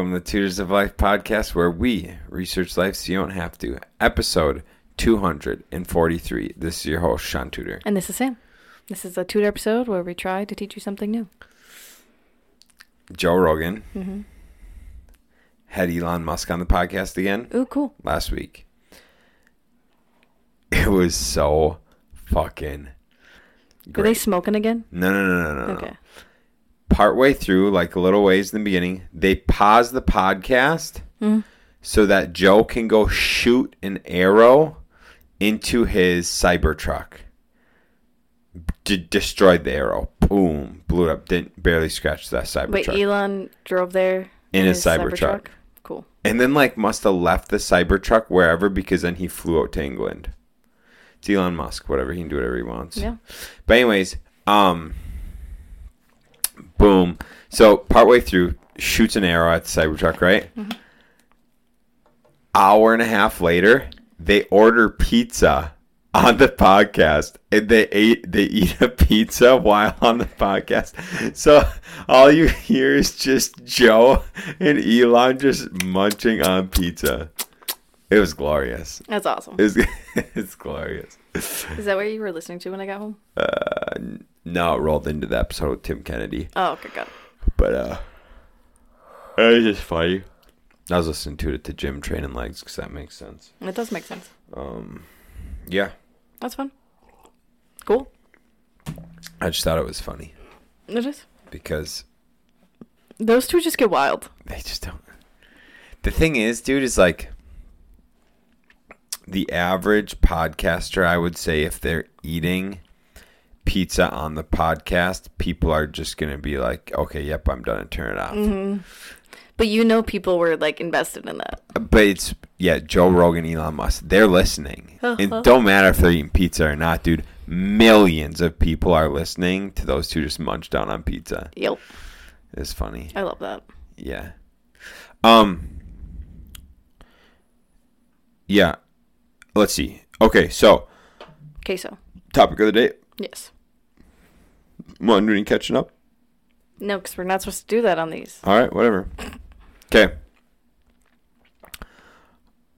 Welcome to the Tutors of Life podcast, where we research life so you don't have to. Episode 243. This is your host, Shaun Tudor. And this is Sam. This is a tutor episode where we try to teach you something new. Joe Rogan Mm-hmm. had Elon Musk on the podcast again Ooh, cool. last week. It was so fucking Are great. they smoking again? no, no, no, no, no, no. Partway through, like a little ways in the beginning, they pause the podcast Mhm. so that Joe can go shoot an arrow into his Cybertruck. D- destroyed the arrow. Boom. Blew it up. Didn't barely scratch that cyber truck. Wait, Cybertruck. Elon drove there In his Cybertruck. Cool. and then like must have left the Cybertruck wherever because then he flew out to England. It's Elon Musk, whatever. He can do whatever he wants. Yeah. But anyways, um, boom. So partway through, shoots an arrow at the Cybertruck, right? Mm-hmm. Hour and a half later, they order pizza on the podcast, and they ate they eat a pizza while on the podcast. So all you hear is just Joe and Elon just munching on pizza. It was glorious. That's awesome. It's it's glorious. Is that what you were listening to when I got home? Uh, n- no, it rolled into the episode with Tim Kennedy, Oh, okay, it. but uh, it was just funny. I was listening to it to gym training legs because that makes sense. It does make sense. Um, yeah, That's fun. Cool. I just thought it was funny It is. because Those two just get wild. they just don't. The thing is, dude, is like the average podcaster. I would say if they're eating pizza on the podcast, people are just gonna be like, "Okay, yep, I'm done," and turn it off. Mm-hmm. But you know people were like invested in that. But it's yeah, Joe Rogan, Elon Musk. They're listening. it don't matter if they're eating pizza or not, dude. Millions of people are listening to those two just munch down on pizza. Yep. It's funny. I love that. Yeah. Um. Yeah. Let's see. Okay, so Queso. topic of the day. Yes. Wondering catching up. No, because we're not supposed to do that on these. All right, whatever. Okay.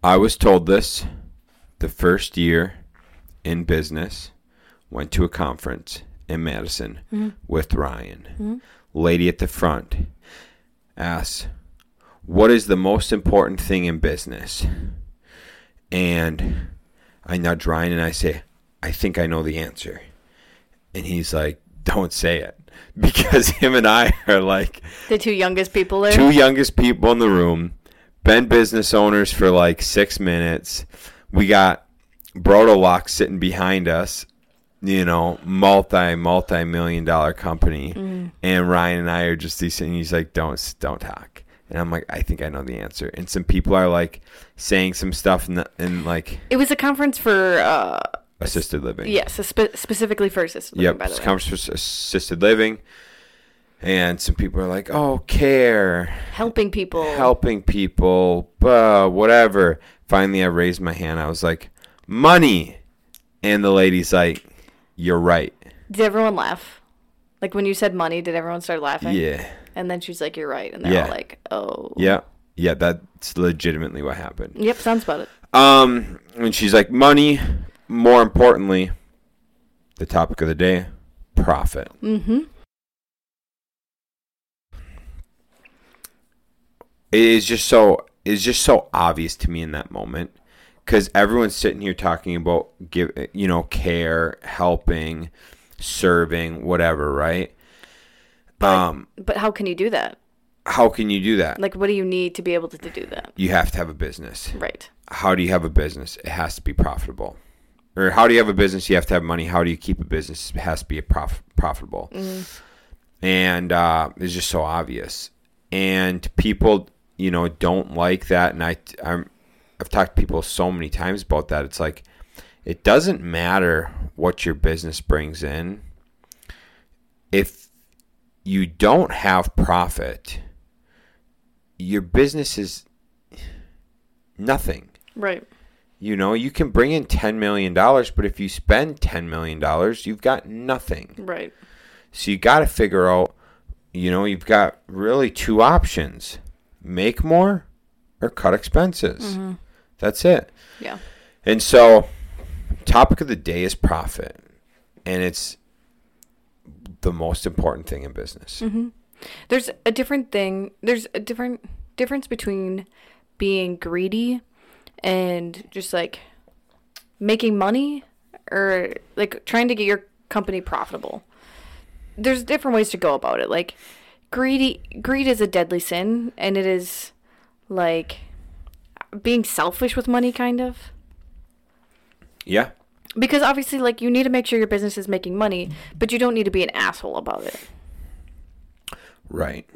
I was told this the first year in business. Went to a conference in Madison mm-hmm. with Ryan. Mm-hmm. Lady at the front asks, What is the most important thing in business? And I nudge Ryan and I say, I think I know the answer. And he's like, Don't say it. Because him and I are like, The two youngest people there. two youngest people in the room, been business owners for like six minutes. We got Brodolock sitting behind us, you know, multi multi million dollar company, and Ryan and I are just these. And he's like, "Don't don't talk." And I'm like, I think I know the answer. And some people are like saying some stuff and, and like It was a conference for, uh, assisted living. yes, spe- specifically for assisted living, Yep, by the way. conference for assisted living. And some people are like, "Oh, care." Helping people. helping people, uh, whatever. Finally, I raised my hand. I was like, money. And the lady's like, you're right. Did everyone laugh? Like when you said money, did everyone start laughing? Yeah. And then she's like, "You're right," and they're Yeah. all like, "Oh." Yeah. Yeah, that's legitimately what happened. Yep, sounds about it. Um, and she's like, money. More importantly, the topic of the day, profit. Mm-hmm. It is just so it's just so obvious to me in that moment because everyone's sitting here talking about give you know care, helping, serving, whatever, right? Um, But how can you do that? how can you do that? Like, what do you need to be able to, to do that? You have to have a business. Right. How do you have a business? It has to be profitable. Or how do you have a business? You have to have money. How do you keep a business? It has to be a prof- profitable. And uh, it's just so obvious. And people, you know, don't like that. And I, I'm, I've talked to people so many times about that. It's like, it doesn't matter what your business brings in. If you don't have profit, your business is nothing. Right. You know, you can bring in $10 million, but if you spend $10 million, you've got nothing. Right. So you got to figure out, you know, you've got really two options make more or cut expenses. Mm-hmm. That's it. Yeah. And so, topic of the day is profit, and it's the most important thing in business. Mm-hmm. There's a different thing. There's a different difference between being greedy and just like making money or like trying to get your company profitable. There's different ways to go about it. Like greedy greed is a deadly sin and it is like being selfish with money kind of. Yeah, Because obviously like you need to make sure your business is making money, but you don't need to be an asshole about it. right.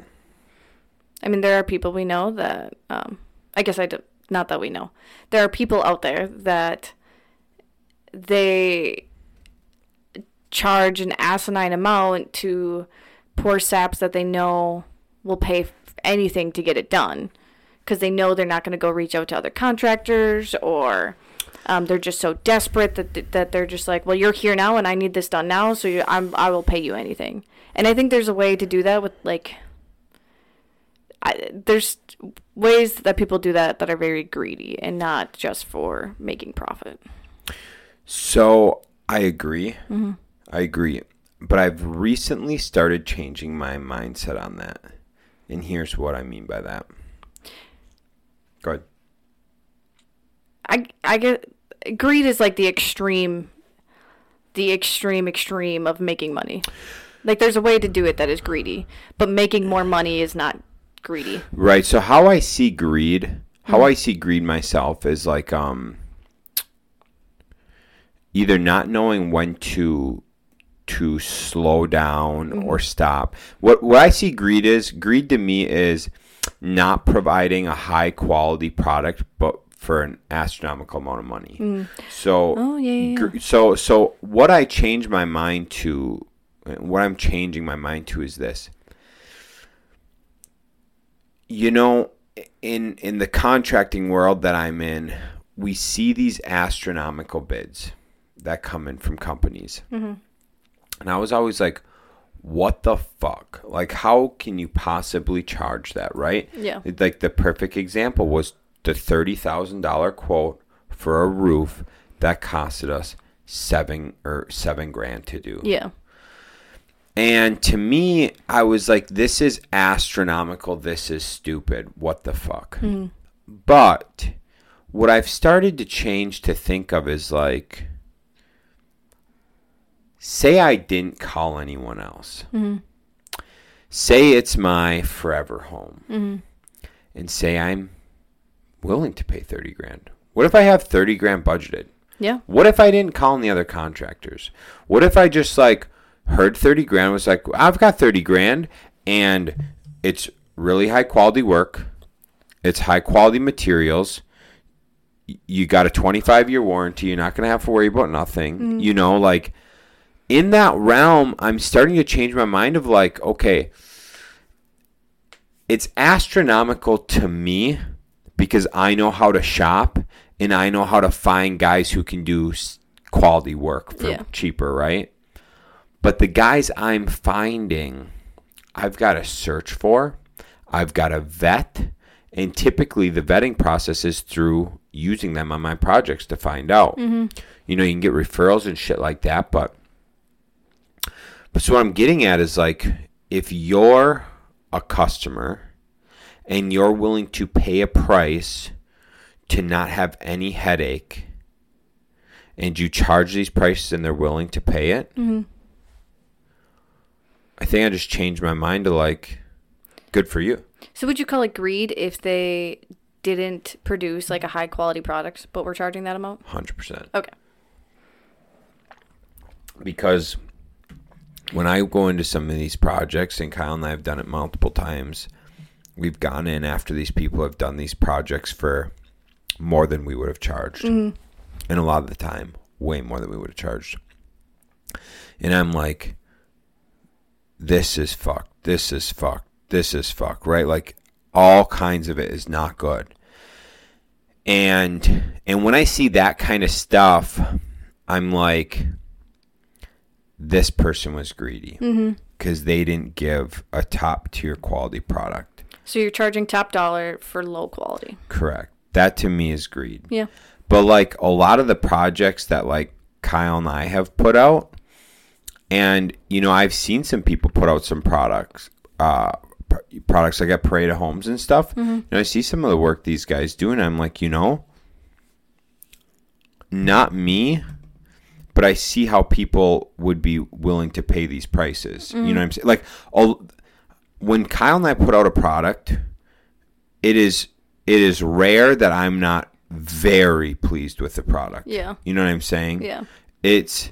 I mean, there are people we know that, um, I guess I do, not that we know. There are people out there that they charge an asinine amount to poor saps that they know will pay anything to get it done because they know they're not going to go reach out to other contractors or um, they're just so desperate that, that they're just like, well, you're here now and I need this done now, so I will pay you anything. And I think there's a way to do that with like I, there's ways that people do that that are very greedy and not just for making profit. So I agree. Mm-hmm. I agree. But I've recently started changing my mindset on that. And here's what I mean by that. Go ahead. I I get greed is like the extreme, the extreme extreme of making money. Like there's a way to do it that is greedy, but making more money is not greedy. Right. So how I see greed, how mm-hmm. I see greed myself is like um either not knowing when to to slow down or mm-hmm. stop. What what I see greed is greed to me is not providing a high quality product but for an astronomical amount of money. Mm. So Oh yeah, yeah, yeah. gr- so so what I change my mind to what I'm changing my mind to is this. You know, in in the contracting world that I'm in, we see these astronomical bids that come in from companies. Mm-hmm. And I was always like, what the fuck? Like how can you possibly charge that, right? Yeah. Like the perfect example was the $30,000 quote for a roof that costed us 7 or 7 grand to do. Yeah. And to me, I was like, this is astronomical. This is stupid. What the fuck? Hmm. But what I've started to change to think of is like, say I didn't call anyone else. Hmm. Say it's my forever home. Hmm. And say I'm willing to pay 30 grand. What if I have 30 grand budgeted? Yeah. What if I didn't call any other contractors? What if I just like heard 30 grand was like, I've got 30 grand and it's really high quality work. It's high quality materials. You got a 25 year warranty. You're not going to have to worry about nothing. Mm. You know, like in that realm, I'm starting to change my mind of like, okay, it's astronomical to me because I know how to shop and I know how to find guys who can do quality work for Yeah. cheaper, right? But the guys I'm finding, I've got to search for, I've got to vet, and typically the vetting process is through using them on my projects to find out. Mm-hmm. You know, you can get referrals and shit like that, but but so what I'm getting at is like if you're a customer and you're willing to pay a price to not have any headache and you charge these prices and they're willing to pay it, mm-hmm. I think I just changed my mind to like, good for you. So would you call it greed if they didn't produce like a high quality product, but we're charging that amount? 100%. Okay. because when I go into some of these projects, and Kyle and I have done it multiple times, we've gone in after these people have done these projects for more than we would have charged. Mm-hmm. And a lot of the time, way more than we would have charged. And I'm like, this is fucked. This is fucked. This is fucked, right? Like all kinds of it is not good. And and when I see that kind of stuff, I'm like, this person was greedy mm-hmm. because they didn't give a top tier quality product. So you're charging top dollar for low quality. Correct. That to me is greed. Yeah. But like a lot of the projects that like Kyle and I have put out, and you know I've seen some people put out some products, uh, pr- products like at Parade of Homes and stuff. And I see some of the work these guys do, and I'm like, you know, not me, but I see how people would be willing to pay these prices. You know what I'm saying? Like, all, when Kyle and I put out a product, it is it is rare that I'm not very pleased with the product. Yeah. You know what I'm saying? Yeah. It's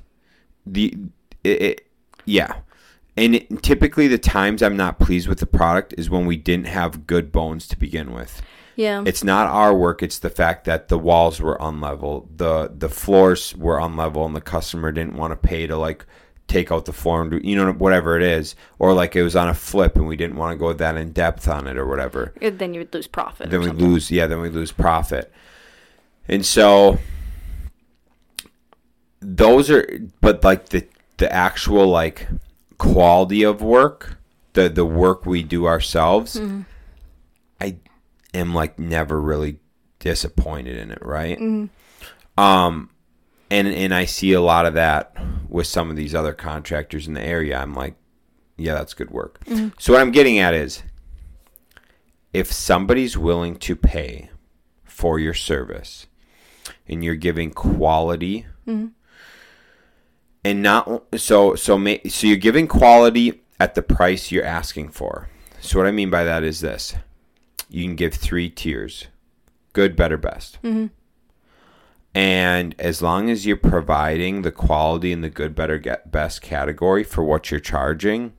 the it, it yeah. And it, typically the times I'm not pleased with the product is when we didn't have good bones to begin with. Yeah. It's not our work, it's the fact that the walls were unlevel, the the floors were unlevel and the customer didn't want to pay to like take out the floor and do you know whatever it is or like it was on a flip and we didn't want to go that in depth on it or whatever And then you would lose profit. then we something. lose yeah then we lose profit and so those are but like the the actual like quality of work the the work we do ourselves mm-hmm. i am like never really disappointed in it right? Mm-hmm. Um and and i see a lot of that with some of these other contractors in the area. I'm like yeah that's good work. Mm-hmm. So what i'm getting at is if somebody's willing to pay for your service and you're giving quality and not so so ma- so you're giving quality at the price you're asking for so what i mean by that is this you can give three tiers good better best and as long as you're providing the quality in the good better get best category for what you're charging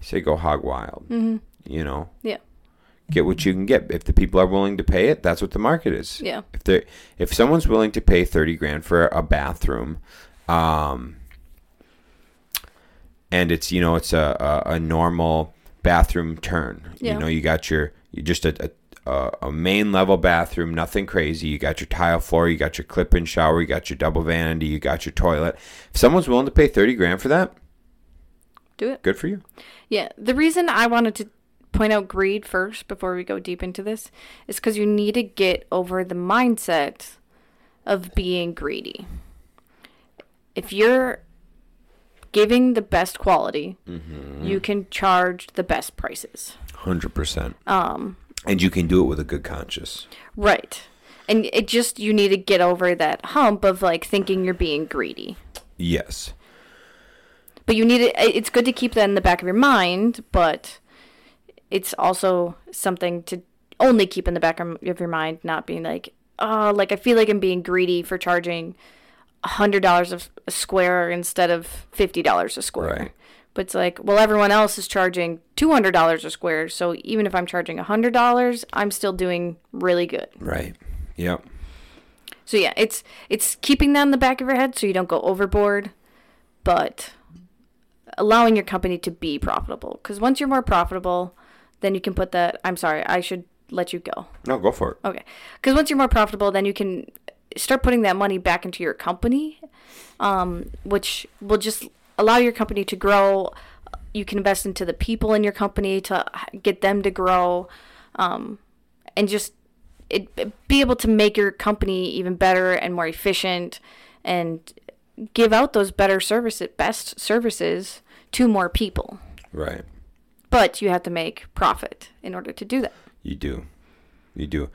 say go hog wild you know Yeah. get what you can get. If the people are willing to pay it, that's what the market is. Yeah. If they if someone's willing to pay thirty grand for a bathroom, um, and it's you know it's a a, a normal bathroom turn. Yeah. You know you got your you just a, a a main level bathroom, nothing crazy. You got your tile floor, you got your clip-in shower, you got your double vanity, you got your toilet. If someone's willing to pay thirty grand for that, Do it. good for you. Yeah. The reason I wanted to point out greed first before we go deep into this is because you need to get over the mindset of being greedy. If you're giving the best quality, you can charge the best prices. Hundred percent. Um, and you can do it with a good conscience. Right. And it just, you need to get over that hump of like thinking you're being greedy. Yes. But you need it. It's good to keep that in the back of your mind, but it's also something to only keep in the back of your mind, not being like, oh, like I feel like I'm being greedy for charging hundred dollars a square instead of fifty dollars a square. Right. But it's like, well, everyone else is charging two hundred dollars a square, so even if I'm charging a hundred dollars, I'm still doing really good. Right. Yep. So yeah, it's it's keeping that in the back of your head so you don't go overboard, but allowing your company to be profitable. Because once you're more profitable, then you can put that. I'm sorry, I should let you go. No, go for it. Okay, because once you're more profitable, then you can start putting that money back into your company, um, which will just allow your company to grow. You can invest into the people in your company to get them to grow, um, and just it, be able to make your company even better and more efficient, and give out those better services, best services to more people. Right. But you have to make profit in order to do that. You do. You do.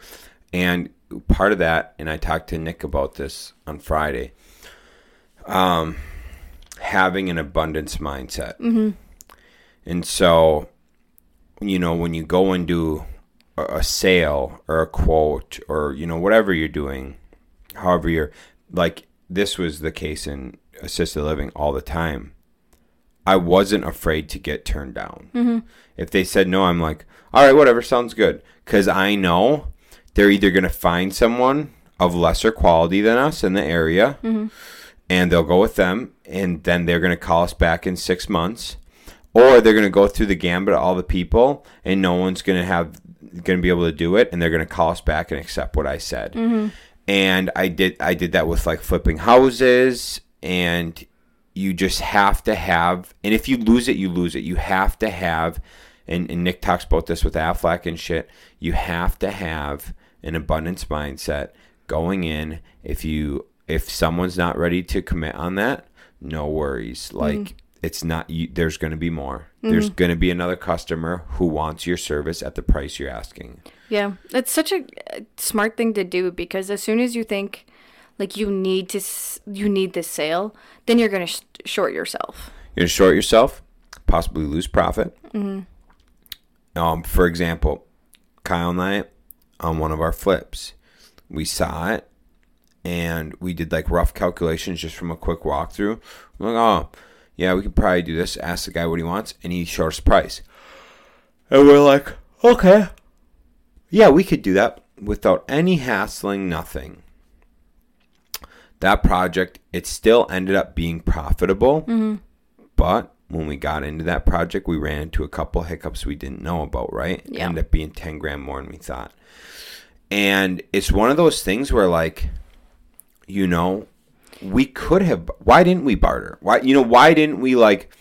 And part of that, and I talked to Nick about this on Friday, um, having an abundance mindset. Mm-hmm. And so, you know, when you go and do a, a sale or a quote or, you know, whatever you're doing, however you're, like, this was the case in assisted living all the time. I wasn't afraid to get turned down. If they said no, I'm like, all right, whatever, sounds good. Because I know they're either going to find someone of lesser quality than us in the area, mm-hmm. and they'll go with them, and then they're going to call us back in six months, or they're going to go through the gambit of all the people, and no one's going to have going to be able to do it, and they're going to call us back and accept what I said. Mm-hmm. And I did I did that with like flipping houses, and you just have to have and if you lose it you lose it you have to have and, and Nick talks about this with affleck and shit. You have to have an abundance mindset going in. If you if someone's not ready to commit on that, no worries. Like it's not you, there's going to be more. There's going to be another customer who wants your service at the price you're asking. Yeah, it's such a uh, smart thing to do because as soon as you think like you need to you need this sale, then you're going to sh- short yourself. You're going to short yourself, possibly lose profit. Um, for example, Kyle and I on one of our flips, we saw it and we did like rough calculations just from a quick walkthrough. We're like, oh, yeah, we could probably do this. Ask the guy what he wants, and he showed us the price. And we're like, okay, yeah, we could do that without any hassling, nothing. That project, it still ended up being profitable, mm-hmm. but when we got into that project, we ran into a couple hiccups we didn't know about, right? Yeah. ended up being 10 grand more than we thought. And it's one of those things where, like, you know, we could have. Why didn't we barter? Why, you know, why didn't we, like,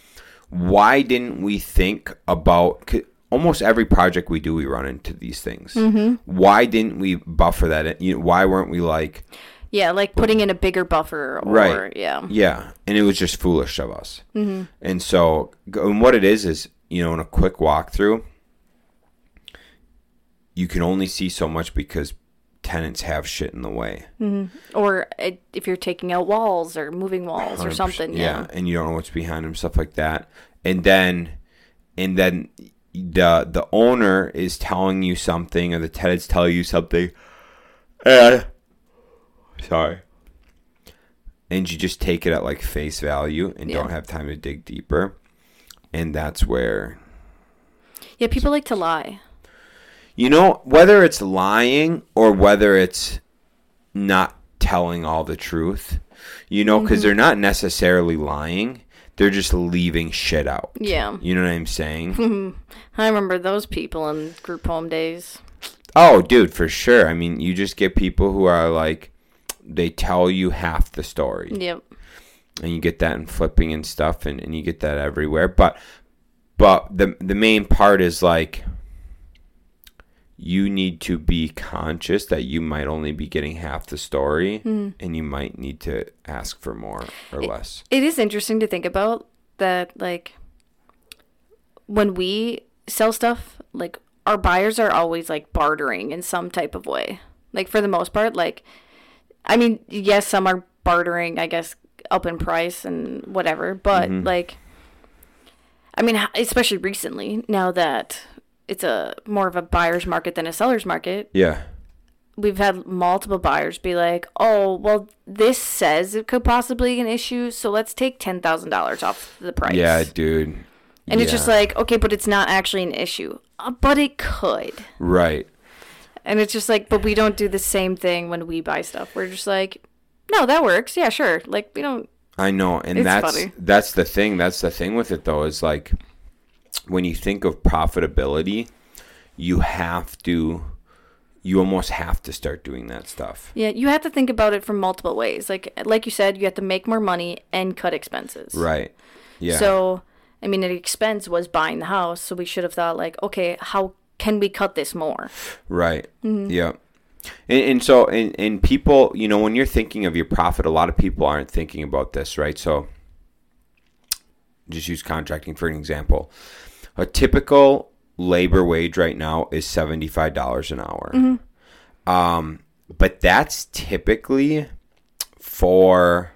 why didn't we think about, Almost every project we do, we run into these things. Mm-hmm. Why didn't we buffer that? In? You know, why weren't we like, Yeah, like putting in a bigger buffer or Right. yeah. Yeah, and it was just foolish of us. Mm-hmm. And so, and what it is is, you know, in a quick walkthrough, you can only see so much because tenants have shit in the way. Or uh, if you're taking out walls or moving walls or 100%. something, yeah. and you don't know what's behind them, stuff like that. And then, and then the the owner is telling you something, or the tenants tell you something, and sorry, and you just take it at like face value and Yeah. don't have time to dig deeper, and that's where Yeah, people like to lie. you know whether it's lying or whether it's not telling all the truth you know because they're mm-hmm. not necessarily lying they're just leaving shit out Yeah. you know what i'm saying I remember those people in group home days. oh dude for sure i mean you just get people who are like they tell you half the story Yep. and you get that in flipping and stuff and, and you get that everywhere but but the the main part is like you need to be conscious that you might only be getting half the story hmm. and you might need to ask for more or less It is interesting to think about that, like, when we sell stuff, like, our buyers are always, like, bartering in some type of way. Like, for the most part, like, I mean, yes, some are bartering, I guess, up in price and whatever, but, like, I mean, especially recently, now that it's a more of a buyer's market than a seller's market, yeah. We've had multiple buyers be like, "Oh, well, this says it could possibly be an issue, so let's take ten thousand dollars off the price." yeah dude. And it's just like, okay, but it's not actually an issue, uh, but it could. right And it's just like, but we don't do the same thing when we buy stuff. We're just like, no, that works. Yeah, sure. Like we don't. I know, and that's funny. that's the thing. That's the thing with it though is like when you think of profitability, you have to you almost have to start doing that stuff. Yeah, you have to think about it from multiple ways. Like like you said, you have to make more money and cut expenses. Right. Yeah. So, I mean, an expense was buying the house, so we should have thought like, okay, how can we cut this more? Right. Yeah. And, and so, and, and people, you know, when you're thinking of your profit, a lot of people aren't thinking about this, right? So, just use contracting for an example. A typical labor wage right now is $75 an hour. Um, but that's typically for.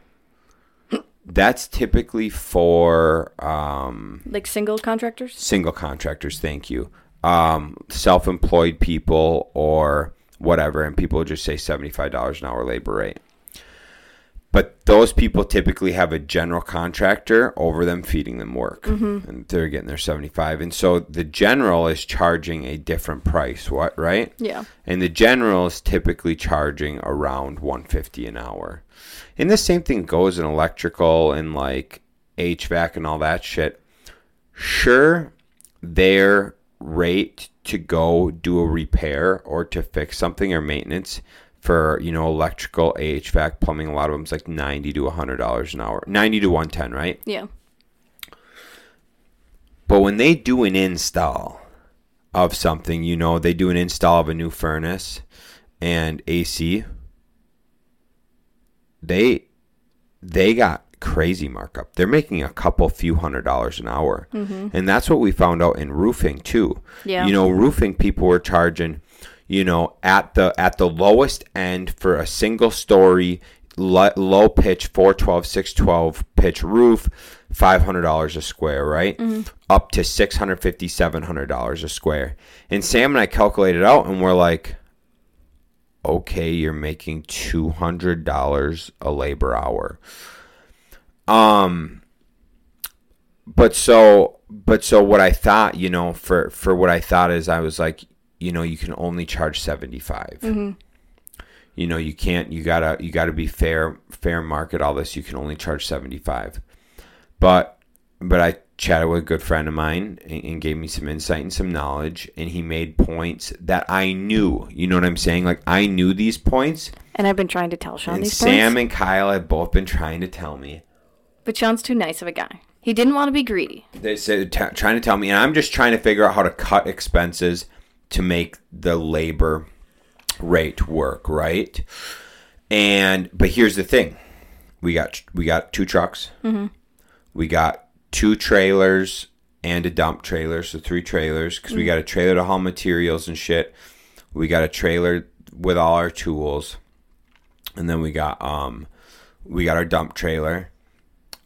That's typically for um, Like single contractors? single contractors thank you um, self-employed people or whatever and people just say $75 an hour labor rate. But those people typically have a general contractor over them feeding them work. And they're getting their 75 and so the general is charging a different price what right? Yeah. and the general is typically charging around 150 an hour. And the same thing goes in electrical and like hvac and all that shit. Sure their rate to go do a repair or to fix something or maintenance for you know electrical hvac plumbing a lot of them is like 90 to 100 dollars an hour 90 to 110 right Yeah. But when they do an install of something, you know, they do an install of a new furnace and AC, they they got crazy markup. They're making a couple few hundred dollars an hour. Mm-hmm. And that's what we found out in roofing too. Yeah. You know, roofing people were charging, you know, at the at the lowest end for a single story lo- low pitch 412 612 pitch roof $500 a square right mm-hmm. up to $650 $700 a square and sam and i calculated out and we're like okay you're making $200 a labor hour um but so but so what i thought you know for for what i thought is i was like you know you can only charge 75 you know you can't you gotta you gotta be fair fair market all this you can only charge 75 but but i chatted with a good friend of mine and, and gave me some insight and some knowledge and he made points that i knew. You know what i'm saying? Like i knew these points. And I've been trying to tell Shaun and these sam points, and kyle have both been trying to tell me but Shaun's too nice of a guy. He didn't want to be greedy. they said t- trying to tell me and i'm just trying to figure out how to cut expenses to make the labor rate work right? And but here's the thing. We got we got two trucks. We got two trailers and a dump trailer so three trailers because we got a trailer to haul materials and shit. We got a trailer with all our tools. And then we got um we got our dump trailer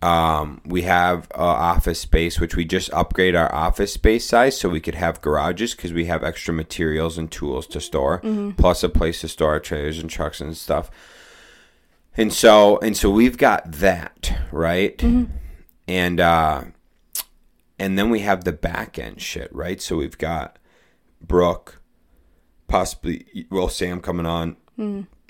um, we have uh, office space, which we just upgrade our office space size so we could have garages because we have extra materials and tools to store, plus a place to store our trailers and trucks and stuff. And so, and so we've got that right, and uh, and then we have the back end shit, right? So we've got Brooke, possibly well Sam coming on,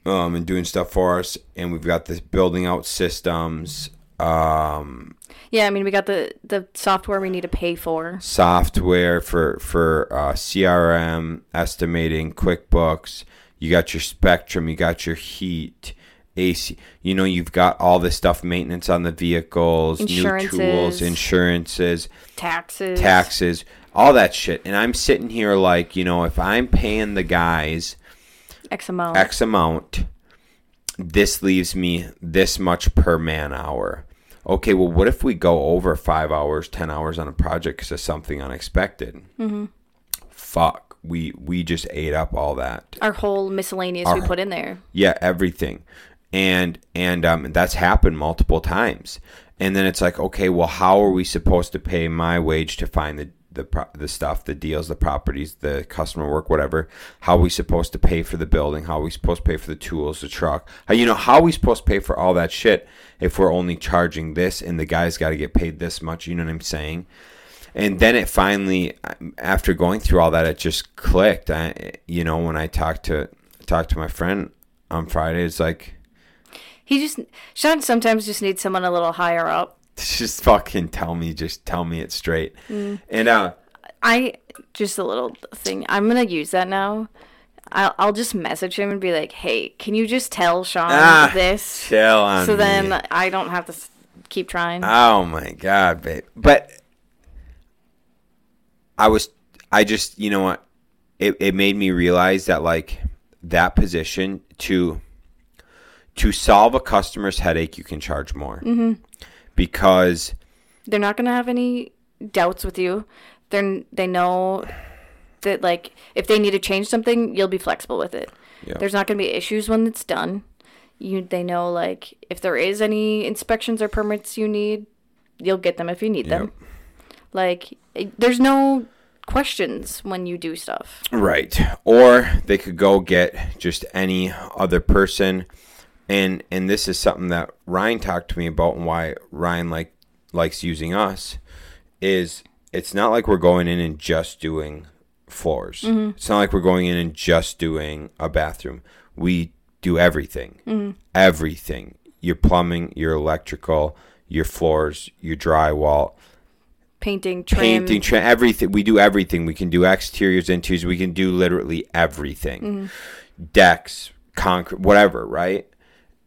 um, and doing stuff for us, and we've got this building out systems, um, Yeah, I mean, we got the the software we need to pay for. software for for uh, CRM, estimating, QuickBooks. You got your Spectrum, you got your heat. AC, you know, you've got all this stuff, maintenance on the vehicles, new tools, Insurances. Taxes. taxes, all that shit. And I'm sitting here like, you know, if I'm paying the guys X amount. X amount, this leaves me this much per man hour. Okay, well, what if we go over five hours, ten hours on a project because of something unexpected? Mm-hmm. Fuck, we we just ate up all that. Our whole miscellaneous we put in there. Yeah, everything, and and um, that's happened multiple times. And then it's like, okay, well, how are we supposed to pay my wage to find the the pro- the stuff, the deals, the properties, the customer work, whatever? How are we supposed to pay for the building? How are we supposed to pay for the tools, the truck? How, you know, how are we supposed to pay for all that shit if we're only charging this and the guy's got to get paid this much? You know what I'm saying? and then it finally after going through all that it just clicked I, you know when i talked to talked to my friend on friday it's like He just Shaun sometimes just needs someone a little higher up. just fucking tell me just tell me it straight and uh I just a little thing. I'm gonna use that now. I'll I'll just message him and be like, "Hey, can you just tell Shaun Ah, this?" chill on So me. then I don't have to keep trying. oh my god babe but i was i just you know what it, it made me realize that like that position to to solve a customer's headache you can charge more mm-hmm. Because They're not gonna have any doubts with you. They're they know that like if they need to change something, you'll be flexible with it. Yeah. There's not gonna be issues when it's done. You they know like if there is any inspections or permits you need, you'll get them if you need them. Like it- there's no questions when you do stuff. Right. Or they could go get just any other person and and this is something that Ryan talked to me about and why Ryan like likes using us is it's not like we're going in and just doing floors. Mm-hmm. It's not like we're going in and just doing a bathroom. We do everything. Mm-hmm. Everything. Your plumbing, your electrical, your floors, your drywall, Painting, trim, painting, tra- everything. We do everything. We can do exteriors, interiors. We can do literally everything. Mm-hmm. Decks, concrete, whatever, right?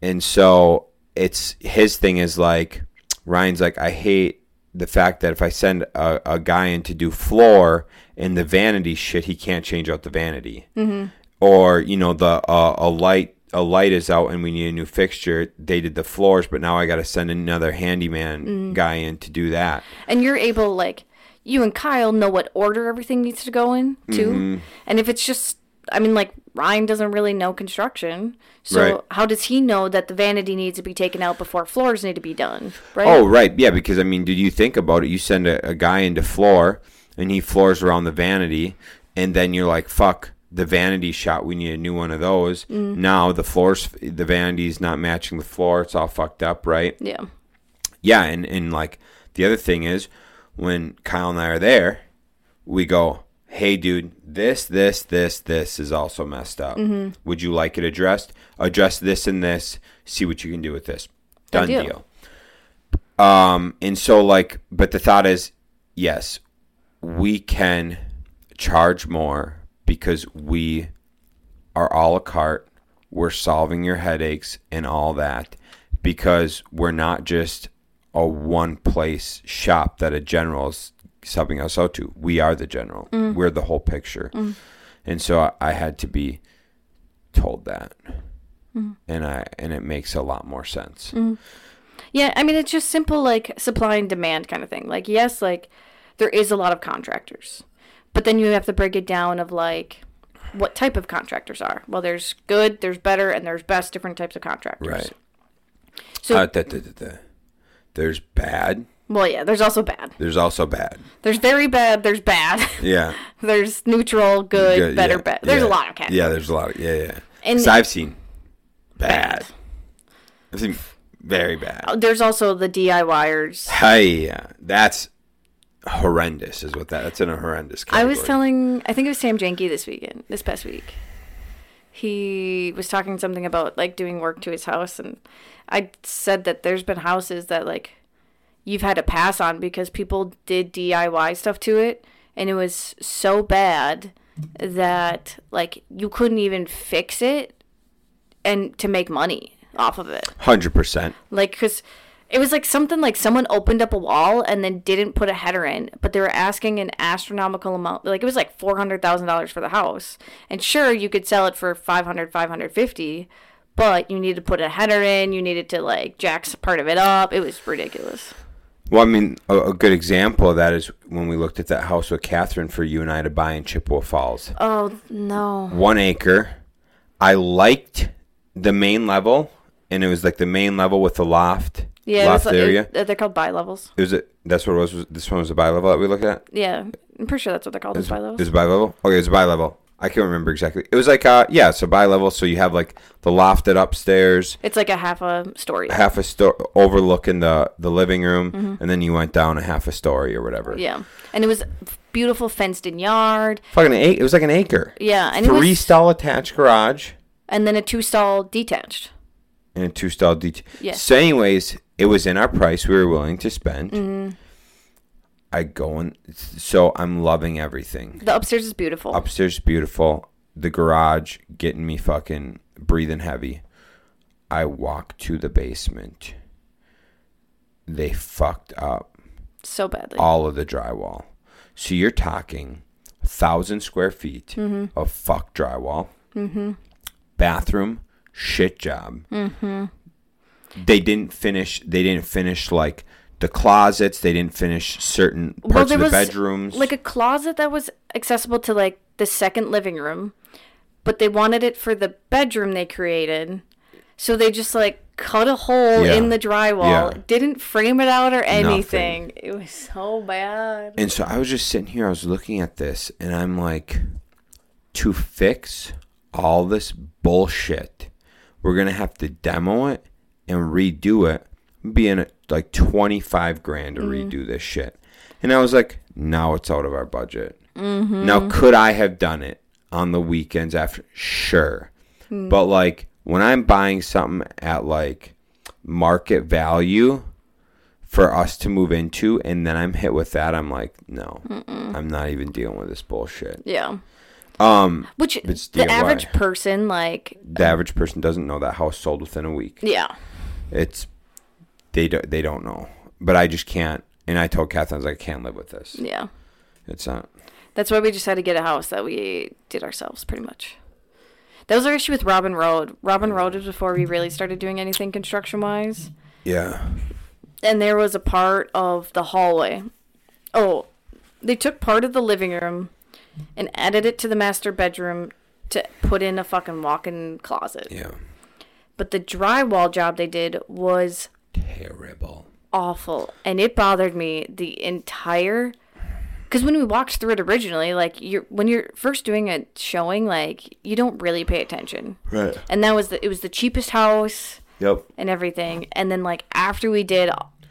And so it's his thing is like Ryan's like I hate the fact that if I send a, a guy in to do floor and the vanity shit, he can't change out the vanity. Mm-hmm. Or you know the uh, a light a light is out and we need a new fixture. They did the floors, but now I got to send another handyman guy in to do that. And you're able like you and Kyle know what order everything needs to go in too. Mm-hmm. And if it's just I mean like Ryan doesn't really know construction. So Right. how does he know that the vanity needs to be taken out before floors need to be done? Right? Oh, right. Yeah, because I mean, did you think about it? You send a, a guy into floor and he floors around the vanity, and then you're like, fuck, the vanity shot, we need a new one of those. Mm. Now the floors, the vanity's not matching the floor. It's all fucked up, right? Yeah. Yeah, and, and like the other thing is when Kyle and I are there, we go, hey, dude, this, this, this, this is also messed up. Would you like it addressed? Address this and this. See what you can do with this. Done deal. Um, and so like, but the thought is, yes, we can charge more because we are a la carte. We're solving your headaches and all that because we're not just a one place shop that a general is subbing us out to. We are the general. Mm. We're the whole picture. Mm. And so I, I had to be told that. Mm. And I and it makes a lot more sense. Yeah, I mean it's just simple like supply and demand kind of thing. Like yes, like there is a lot of contractors. But then you have to break it down of like what type of contractors are. Well, there's good, there's better, and there's best different types of contractors. Right. So Uh, da, da, da. There's bad. Well, yeah, there's also bad. There's also bad. There's very bad, there's bad. Yeah. there's neutral, good, Good, better, yeah, bad. There's yeah. a lot of categories. Yeah, there's a lot of yeah, yeah. And- 'Cause I've seen bad. Bad. I've seen very bad. Oh, there's also the DIYers. Hey, yeah, that's horrendous. Is what that? That's in a horrendous. Category. I Category. was telling, I think it was Sam Jenke this weekend, this past week. He was talking something about like doing work to his house, and I said that there's been houses that like you've had to pass on because people did DIY stuff to it, and it was so bad that like you couldn't even fix it, and to make money off of it. hundred percent. Like, because it was like something like someone opened up a wall and then didn't put a header in, but they were asking an astronomical amount. Like, it was like $400,000 for the house. And sure, you could sell it for 500 550 but you needed to put a header in, you needed to like jack part of it up. It was ridiculous. Well, I mean, a, a good example of that is when we looked at that house with Catherine for you and I to buy in Chippewa Falls. Oh, no. One acre. I liked the main level, and it was like the main level with the loft. Yeah, loft like- area. it- they're called bi levels. Is it. That's what it was. This one was a bi level that we looked at. Yeah, I'm pretty sure that's what they're called, is bi It levels. was bi level. Okay, it's bi level. I can't remember exactly. It was like uh yeah, so bi level. So you have like the lofted upstairs, It's like a half a story. half a store overlooking the the living room, and then you went down a half a story or whatever. Mm-hmm. Yeah. And it was beautiful fenced in yard. Fucking eight. It was like an acre. Yeah. And it Three was, stall attached garage and then a two stall detached. and a two stall detached. Yes. So, anyways, it was in our price we were willing to spend. Mm-hmm. I go and so I'm loving everything. The upstairs is beautiful. Upstairs is beautiful. The garage getting me fucking breathing heavy. I walk to the basement. They fucked up so badly. all of the drywall. So you're talking thousand square feet Mm-hmm. of fuck drywall. Bathroom shit job. Mm-hmm. They didn't finish. They didn't finish like the closets. They didn't finish certain Well, parts there of the was, bedrooms. Like a closet that was accessible to like the second living room, but they wanted it for the bedroom they created. So they just like cut a hole Yeah. in the drywall, Yeah. didn't frame it out or anything. It was so bad. And so I was just sitting here, I was looking at this, and I'm like, to fix all this bullshit, we're going to have to demo it and redo it, being like 25 grand to mm-hmm. redo this shit. And I was like, now it's out of our budget. Mm-hmm. Now, could I have done it on the weekends after? Sure. Hmm. But like, when I'm buying something at like market value, for us to move into and then I'm hit with that I'm like no I'm not even dealing with this bullshit Yeah. um Which the average person like the average person doesn't know that house sold within a week yeah. it's they don't they don't know but I just can't And I told Kath, I was like, I can't live with this. Yeah. It's not. That's why we just had to get a house that we did ourselves, pretty much. That was our issue with Robin Road. Robin Road was before we really started doing anything construction wise. Yeah. And there was a part of the hallway. Oh, they took part of the living room and added it to the master bedroom to put in a fucking walk-in closet. Yeah. But the drywall job they did was Terrible. awful and it bothered me the entire because when we walked through it originally like you're when you're first doing a showing like you don't really pay attention Right. and that was the it was the cheapest house Yep. and everything and then like after we did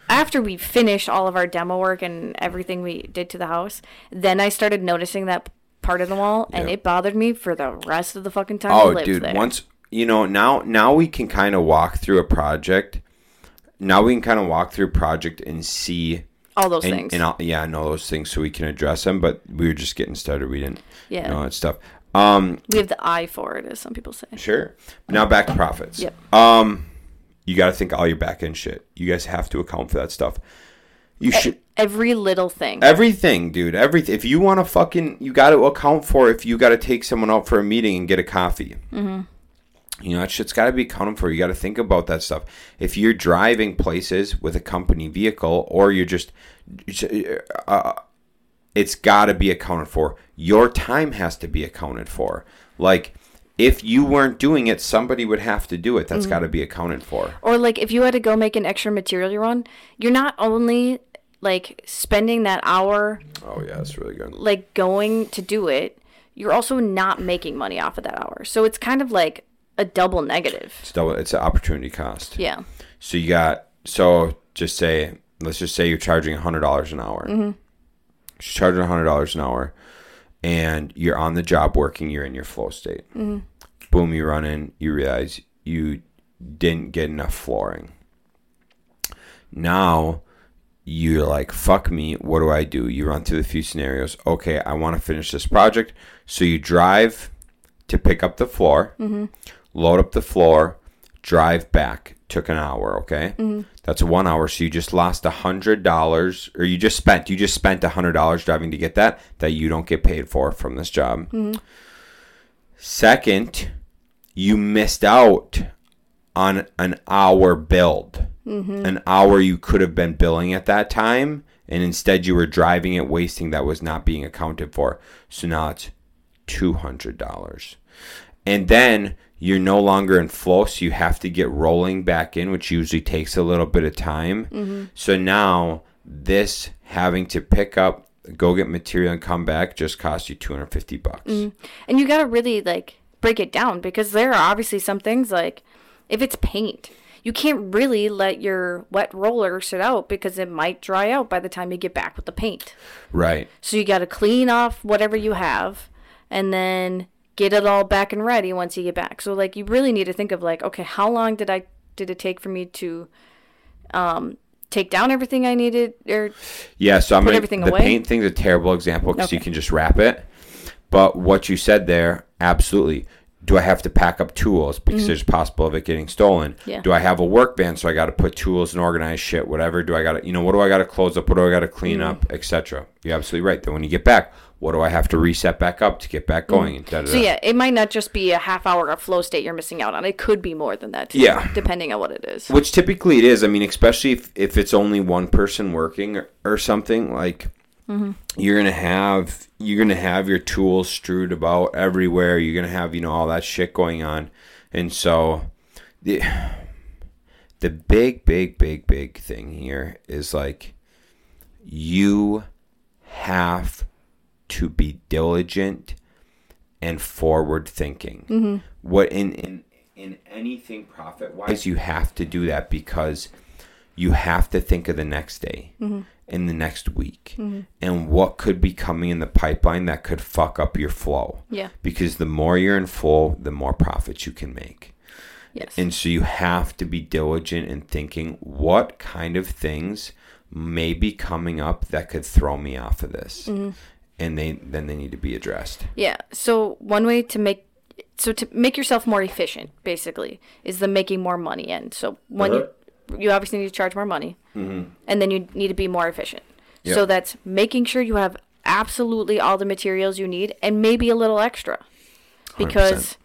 after we finished all of our demo work and everything we did to the house then i started noticing that part of the wall and Yep. it bothered me for the rest of the fucking time I Oh, lived dude. there. Once you know now, now we can kind of walk through a project. Now we can kind of walk through project and see all those and, things and I'll, yeah, know those things so we can address them. But we were just getting started. We didn't Yeah. know that stuff. Um, we have the eye for it as some people say sure. Now back to profits. Yep. Um, you got to think all your back end shit. You guys have to account for that stuff. You should every little thing everything, dude. Everything. If you want to fucking, you got to account for if you got to take someone out for a meeting and get a coffee. Mm-hmm. You know that shit's got to be accounted for. You got to think about that stuff. If you're driving places with a company vehicle, or you're just, uh, it's got to be accounted for. Your time has to be accounted for. Like. If you weren't doing it, somebody would have to do it. That's got to be accounted for. Or like if you had to go make an extra material you're on, you're not only like spending that hour Oh yeah, that's really good. like going to do it, you're also not making money off of that hour. So it's kind of like a double negative. It's double. It's an opportunity cost. Yeah. So you got so just say let's just say you're charging hundred dollars an hour. Mm-hmm. You're charging hundred dollars an hour, and you're on the job working. You're in your flow state. Boom! You run in. You realize you didn't get enough flooring. Now you're like, fuck me. What do I do? You run through a few scenarios. Okay, I want to finish this project. So you drive to pick up the floor, load up the floor, drive back. Took an hour. Okay, mm-hmm. that's one hour. So you just lost a hundred dollars, or you just spent. You just spent a hundred dollars driving to get that that you don't get paid for from this job. Mm-hmm. Second, you missed out on an hour build. Mm-hmm. An hour you could have been billing at that time, and instead you were driving it, wasting that was not being accounted for. So now it's $200. And then you're no longer in flow, so you have to get rolling back in, which usually takes a little bit of time. Mm-hmm. So now this having to pick up, go get material, and come back just costs you 250 bucks. Mm-hmm. And you got to really like break it down because there are obviously some things like if it's paint, you can't really let your wet roller sit out because it might dry out by the time you get back with the paint. Right. So you got to clean off whatever you have and then get it all back and ready once you get back. So like you really need to think of like okay, how long did I did it take for me to um take down everything I needed or Yeah, so I'm Put gonna, everything the away? paint thing's a terrible example because you can just wrap it. But what you said there, absolutely. Do I have to pack up tools because there's possible of it getting stolen? Mm-hmm. Yeah. Do I have a work van so I got to put tools and organize shit, whatever? Do I got to, you know, what do I got to close up? What do I got to clean Mm-hmm. up, etc. You're absolutely right. Then when you get back, what do I have to reset back up to get back going? Da, da, Mm-hmm. So da. yeah, it might not just be a half hour of flow state you're missing out on. It could be more than that too, Yeah. depending on what it is. Which typically it is. I mean, especially if, if it's only one person working or, or something like you're gonna have you're gonna have your tools strewed about everywhere. You're gonna have you know all that shit going on, and so the the big big big big thing here is like you have to be diligent and forward thinking. Mm-hmm. What in in in anything profit wise, you have to do that because you have to think of the next day mm-hmm. in the next week mm-hmm. and what could be coming in the pipeline that could fuck up your flow. Yeah. Because the more you're in flow, the more profits you can make. Yes. And so you have to be diligent in thinking what kind of things may be coming up that could throw me off of this. And they then they need to be addressed. Yeah. So one way to make so to make yourself more efficient, basically, is the making more money end. So when you you obviously need to charge more money, Mm-hmm. and then you need to be more efficient. Yep. So that's making sure you have absolutely all the materials you need and maybe a little extra, because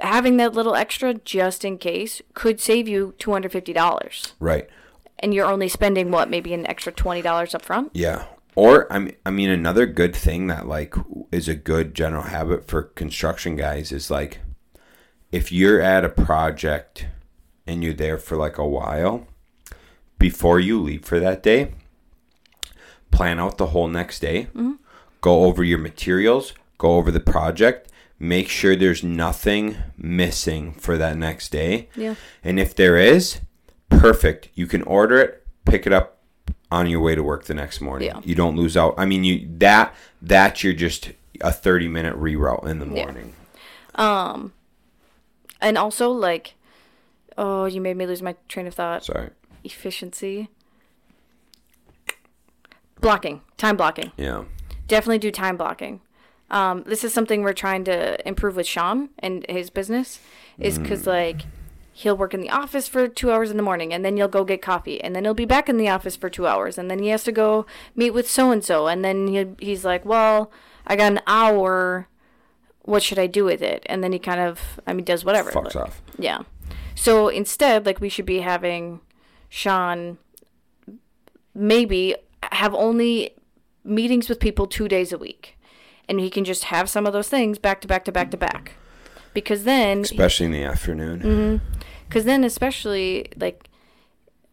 having that little extra just in case could save you two hundred fifty dollars, Right. and you're only spending what maybe an extra twenty dollars up front. Yeah. Or I mean, I mean, another good thing that like is a good general habit for construction guys is like, if you're at a project and you're there for like a while, before you leave for that day, plan out the whole next day. Mm-hmm. Go over your materials. Go over the project. Make sure there's nothing missing for that next day. Yeah. And if there is, perfect. You can order it, pick it up on your way to work the next morning. Yeah. You don't lose out. I mean, you that that you're just a 30 minute reroute in the Yeah. Um And also like, oh, you made me lose my train of thought. Sorry. Efficiency. Blocking, time blocking. Yeah. definitely do time blocking. Um, this is something we're trying to improve with Shaun and his business, is because like he'll work in the office for two hours in the morning, and then you'll go get coffee, and then he'll be back in the office for two hours, and then he has to go meet with so and so, and then he he's like, well, I got an hour. What should I do with it? And then he kind of, I mean, does whatever. Fucks like- off. yeah. So instead, like we should be having Shaun maybe have only meetings with people two days a week. And he can just have some of those things back to back to back to back. Because then Especially in the afternoon. Mm-hmm. Because then especially like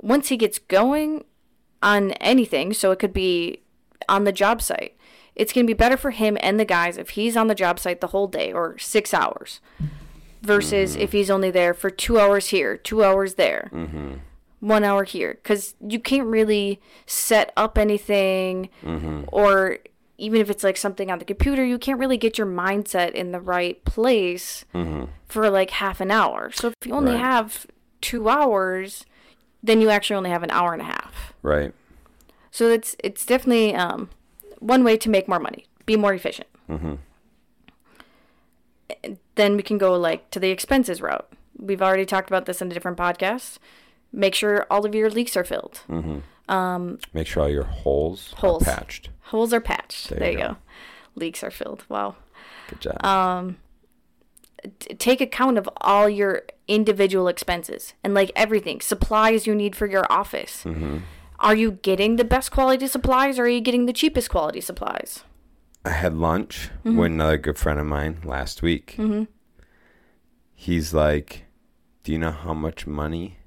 once he gets going on anything so it could be on the job site it's going to be better for him and the guys if he's on the job site the whole day or six hours versus if he's only there for two hours here two hours there mm-hmm. one hour here. Because you can't really set up anything mm-hmm. or even if it's like something on the computer you can't really get your mindset in the right place mm-hmm. for like half an hour. So if you only Right. have two hours, then you actually only have an hour and a half. Right. So it's it's definitely um, one way to make more money, be more efficient. And Then we can go like to the expenses route. We've already talked about this in a different podcast. Make sure all of your leaks are filled. Mm-hmm. Um, make sure all your holes, Holes. are patched. Holes are patched. There, There you go. go. Leaks are filled. Wow. Good job. Um, T- take account of all your individual expenses and like everything supplies you need for your office Mm-hmm. are you getting the best quality supplies or are you getting the cheapest quality supplies I had lunch Mm-hmm. with another good friend of mine last week. He's like, Do you know how much money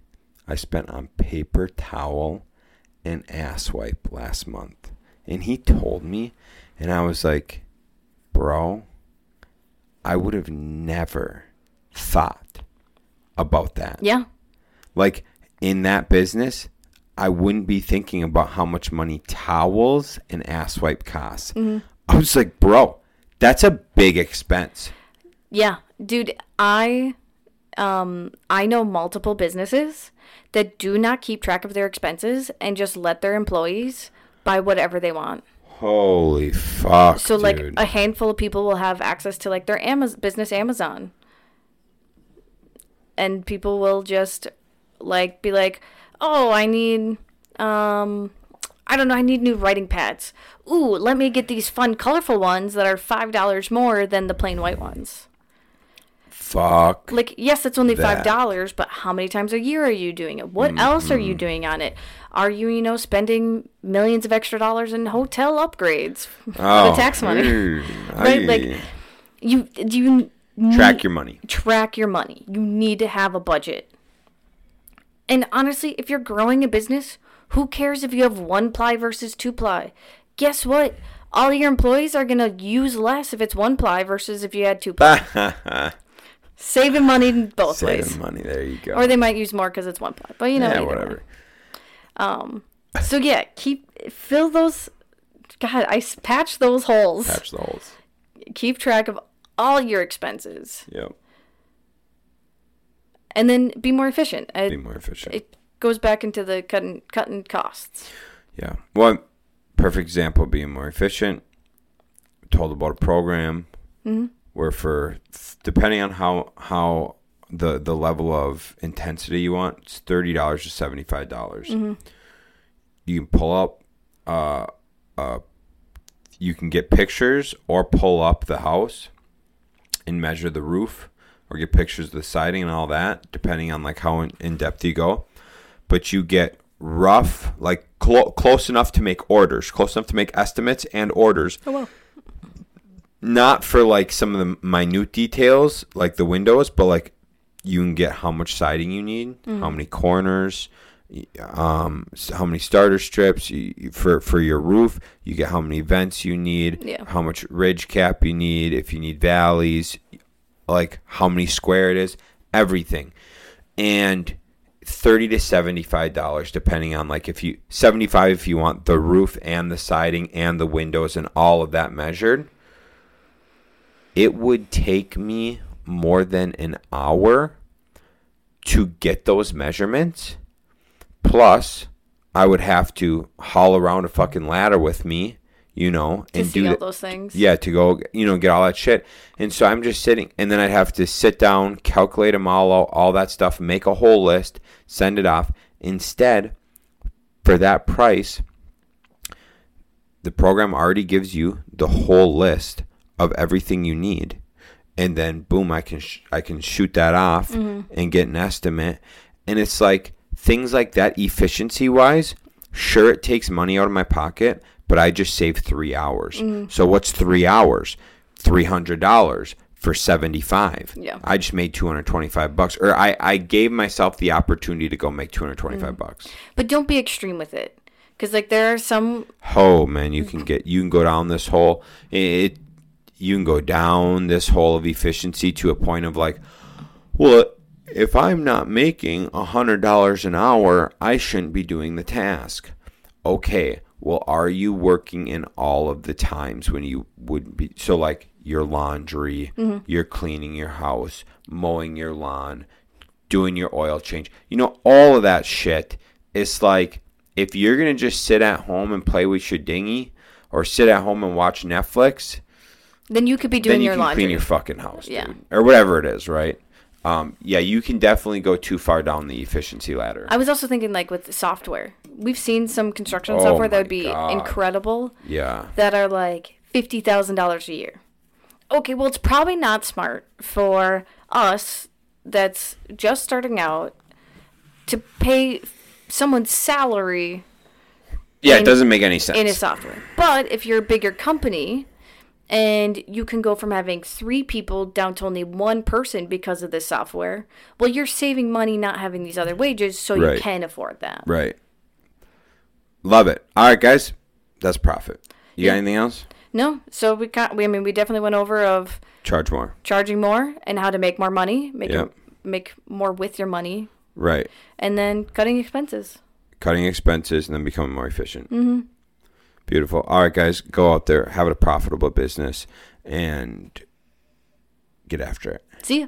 I spent on paper towel and ass wipe last month? And he told me, and I was like, Bro, I would have never thought about that. yeah Like in that business, I wouldn't be thinking about how much money towels and ass wipe costs. I was like, bro, that's a big expense. yeah dude i um i know multiple businesses that do not keep track of their expenses and just let their employees buy whatever they want Holy fuck. so like dude. a handful of people will have access to like their Amazon business Amazon. And people will just like be like, "Oh, I need um I don't know, I need new writing pads. Ooh, let me get these fun colorful ones that are $5 more than the plain white ones." Fuck. Like, yes, it's only That. $5, but how many times a year are you doing it? What else are you Mm-hmm. doing on it? Are you, you know, spending millions of extra dollars in hotel upgrades Oh, the tax money? Right, like- you you need, track your money. track your money. You need to have a budget. And honestly, if you're growing a business, who cares if you have one ply versus two ply? Guess what? All your employees are gonna use less if it's one ply versus if you had two ply. Saving money in both ways. Saving money. There you go. Or they might use more because it's one ply. But you know, yeah, either way. whatever. So yeah, keep fill those. God, I s- patch those holes. Patch the holes. Keep track of all your expenses, Yep. and then be more efficient. Be It, more efficient. it goes back into the cutting cutting costs. Yeah. One perfect example of being more efficient. Told about a program Mm-hmm. Where for depending on how how the the level of intensity you want, it's thirty dollars to seventy five dollars. You can pull up, uh, uh, you can get pictures or pull up the house and measure the roof or get pictures of the siding and all that, depending on like how in, in depth you go. But you get rough, like clo- close enough to make orders, close enough to make estimates and orders Oh well. Not for like some of the minute details like the windows but like you can get how much siding you need how many corners um how many starter strips you, for for your roof. You get how many vents you need Yeah. how much ridge cap you need if you need valleys like how many square it is everything. And 30 to 75 dollars depending on like if you 75 if you want the roof and the siding and the windows and all of that measured it would take me more than an hour to get those measurements. Plus, I would have to haul around a fucking ladder with me, you know, To and see do all those things. Yeah, to go, you know, get all that shit. And so I'm just sitting, and then I'd have to sit down, calculate them all out, all that stuff, make a whole list, send it off. Instead, for that price, the program already gives you the whole list of everything you need, and then boom, I can sh- I can shoot that off mm-hmm. and get an estimate. And it's like things like that, efficiency wise. Sure, it takes money out of my pocket, but I just saved three hours. Mm-hmm. So what's three hours? Three hundred dollars for seventy five. Yeah. I just made two hundred twenty five bucks, or I I gave myself the opportunity to go make two hundred twenty five mm-hmm. bucks. But don't be extreme with it. Because, like, there are some. Oh man, you can get you can go down this hole. It you can go down this hole of efficiency to a point of like, well, if I'm not making a hundred dollars an hour, I shouldn't be doing the task. Okay, well, are you working in all of the times when you would be? So like your laundry, mm-hmm. you're cleaning your house, mowing your lawn, doing your oil change. You know, all of that shit. It's like if you're gonna just sit at home and play with your dinghy, or sit at home and watch Netflix, Then you could be doing then you your can laundry. clean your fucking house, Yeah. dude, or whatever it is, right? Um, yeah, you can definitely go too far down the efficiency ladder. I was also thinking, like, with software. We've seen some construction Oh software that would be God. incredible yeah, that are like $50,000 a year. Okay, well, it's probably not smart for us that's just starting out to pay someone's salary yeah, it doesn't make any sense. in a software. But if you're a bigger company and you can go from having three people down to only one person because of this software, well, you're saving money not having these other wages, so Right. you can afford that. right. Love it. All right, guys, that's profit. You got anything else? No, so we got. We, I mean, we definitely went over of Charge more. charging more and how to make more money, make Yep. make more with your money, Right. and then cutting expenses. Cutting expenses and then becoming more efficient. Mm-hmm. Beautiful. All right, guys, go out there, have a profitable business, and get after it. See ya.